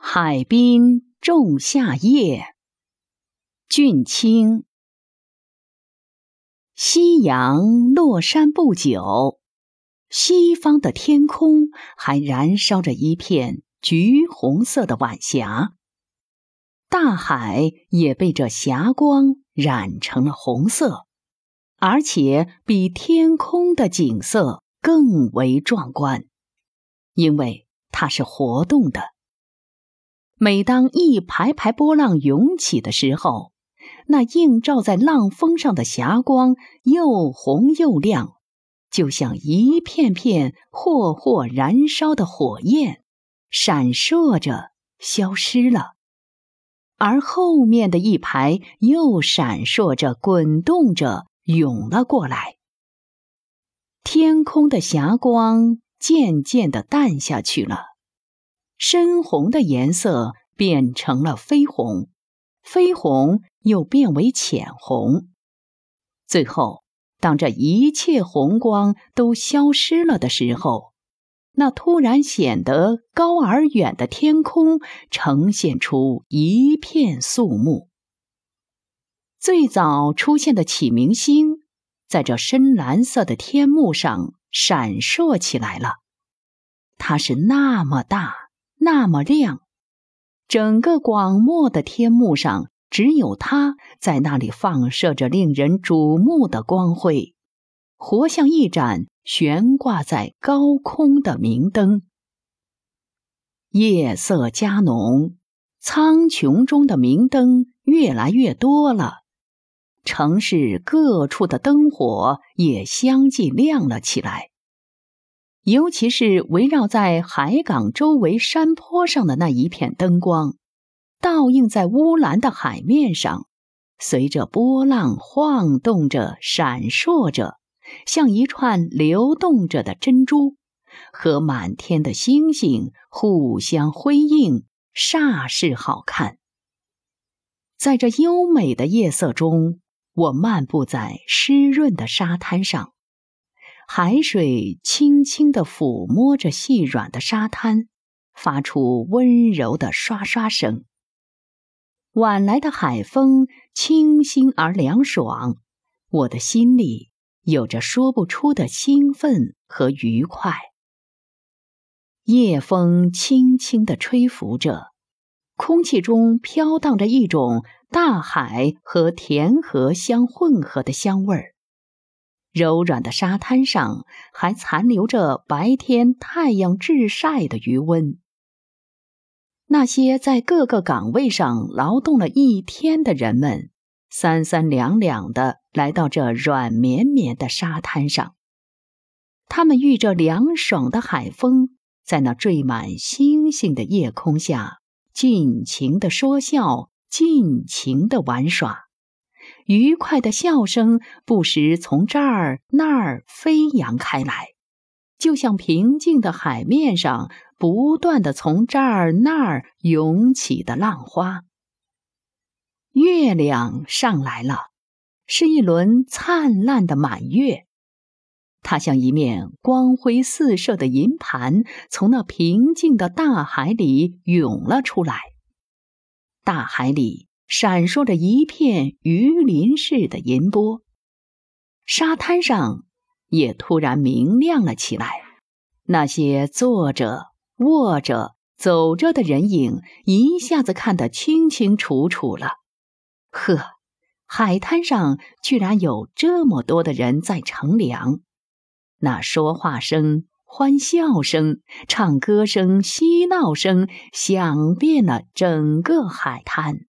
海滨仲夏夜，俊卿。夕阳落山不久，西方的天空还燃烧着一片橘红色的晚霞，大海也被这霞光染成了红色，而且比天空的景色更为壮观，因为它是活动的。每当一排排波浪涌起的时候，那映照在浪峰上的霞光又红又亮，就像一片片霍霍燃烧的火焰，闪烁着消失了；而后面的一排又闪烁着、滚动着涌了过来。天空的霞光渐渐的淡下去了。深红的颜色变成了绯红，绯红又变为浅红。最后，当这一切红光都消失了的时候，那突然显得高而远的天空呈现出一片肃穆。最早出现的启明星，在这深蓝色的天幕上闪烁起来了。它是那么大。那么亮，整个广漠的天幕上，只有它在那里放射着令人瞩目的光辉，活像一盏悬挂在高空的明灯。夜色加浓，苍穹中的明灯越来越多了，城市各处的灯火也相继亮了起来。尤其是围绕在海港周围山坡上的那一片灯光，倒映在乌蓝的海面上，随着波浪晃动着、闪烁着，像一串流动着的珍珠，和满天的星星互相辉映，煞是好看。在这优美的夜色中，我漫步在湿润的沙滩上。海水轻轻地抚摸着细软的沙滩，发出温柔的刷刷声。晚来的海风清新而凉爽，我的心里有着说不出的兴奋和愉快。夜风轻轻地吹拂着，空气中飘荡着一种大海和田河相混合的香味儿。柔软的沙滩上还残留着白天太阳炙晒的余温。那些在各个岗位上劳动了一天的人们，三三两两的来到这软绵绵的沙滩上。他们遇着凉爽的海风，在那缀满星星的夜空下，尽情的说笑，尽情的玩耍。愉快的笑声不时从这儿那儿飞扬开来，就像平静的海面上不断的从这儿那儿涌起的浪花。月亮上来了，是一轮灿烂的满月，它像一面光辉四射的银盘，从那平静的大海里涌了出来。大海里。闪烁着一片鱼鳞似的银波，沙滩上也突然明亮了起来。那些坐着、卧着、走着的人影一下子看得清清楚楚了。呵，海滩上居然有这么多的人在乘凉，那说话声、欢笑声、唱歌声、嬉闹声响遍了整个海滩。